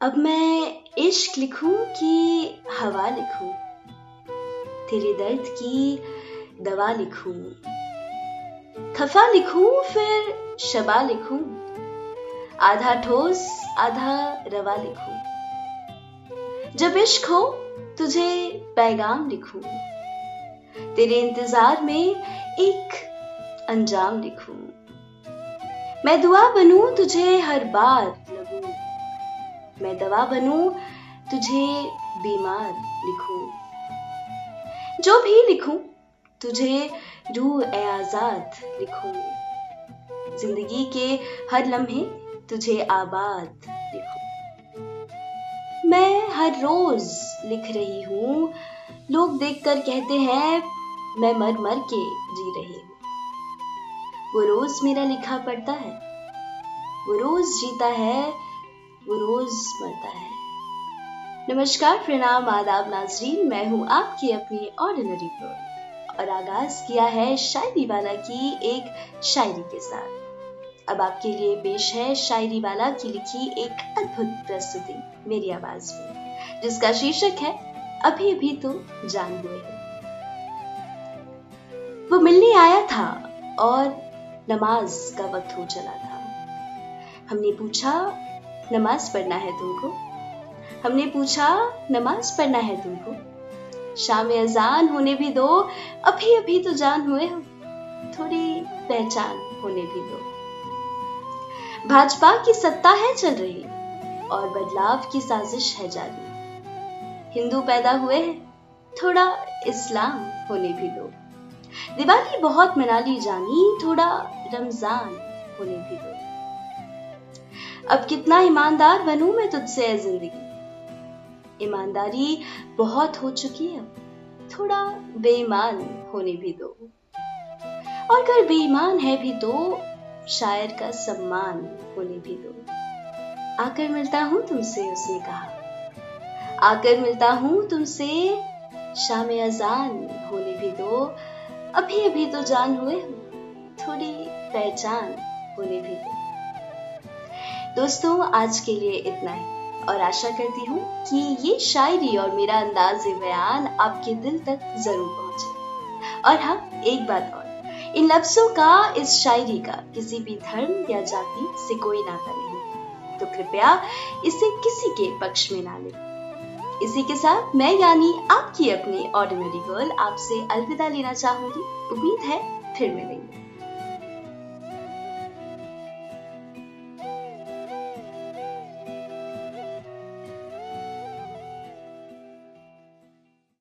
अब मैं इश्क लिखूं कि हवा लिखूं? तेरे दर्द की दवा लिखूं? खफा लिखूं, फिर शबा लिखूं? आधा ठोस, आधा रवा लिखूं? जब इश्क हो, तुझे पैगाम लिखूं? तेरे इंतज़ार में एक अंजाम लिखूं? मैं दुआ बनूं तुझे हर बार मैं दवा बनूं, तुझे बीमार लिखूं। जो भी लिखूं, तुझे रूह ए आज़ाद लिखूं। ज़िंदगी के हर लम्हे तुझे आबाद लिखूं। मैं हर रोज लिख रही हूँ, लोग देखकर कहते हैं, मैं मर मर के जी रही हूँ। वो रोज मेरा लिखा पड़ता है, वो रोज जीता है वो रोज मरता है। नमस्कार, प्रणाम, आदाब नाजरीन, मैं हूँ आपकी अपनी ऑर्डिनरी गर्ल और आगाज़ किया है शायरी वाला की एक शायरी के साथ। अब आपके लिए पेश है शायरी वाला की लिखी एक अद्भुत प्रस्तुति, मेरी आवाज़ में, जिसका शीर्षक है, अभी भी तो जान हुए वो मिलने आया था और नमाज़ का वक्त हो चला था। हमने पूछा नमाज़ पढ़ना है तुमको। हमने पूछा, नमाज़ पढ़ना है तुमको। शाम अजान होने भी दो अभी अभी तो जान हुए हो। थोड़ी पहचान होने भी दो। भाजपा की सत्ता है चल रही, और बदलाव की साजिश है जारी। हिंदू पैदा हुए हैं, थोड़ा इस्लाम होने भी दो। दिवाली बहुत मना ली जानी, थोड़ा रमज़ान होने भी दो। अब कितना ईमानदार बनू मैं तुझसे है ज़िंदगी। ईमानदारी बहुत हो चुकी है, थोड़ा बेईमान होने भी दो। और अगर बेईमान है भी तो शायर का सम्मान होने भी दो। आकर मिलता हूँ तुमसे, उसने कहा। आकर मिलता हूँ तुमसे, शाम अजान होने भी दो। अभी अभी तो जान हुए हूँ, थोड़ी पहचान होने भी दो। दोस्तों, आज के लिए इतना ही। और आशा करती हूँ कि ये शायरी और मेरा अंदाज बयान आपके दिल तक ज़रूर पहुँचे। और हाँ एक बात और। इन लफ्जों का, इस शायरी का किसी भी धर्म या जाति से कोई नाता नहीं। तो कृपया इसे किसी के पक्ष में ना लें। इसी के साथ मैं यानी आपकी अपनी ऑर्डिनरी गर्ल आपसे अलविदा लेना चाहूँगी। उम्मीद है फिर मिलेंगे।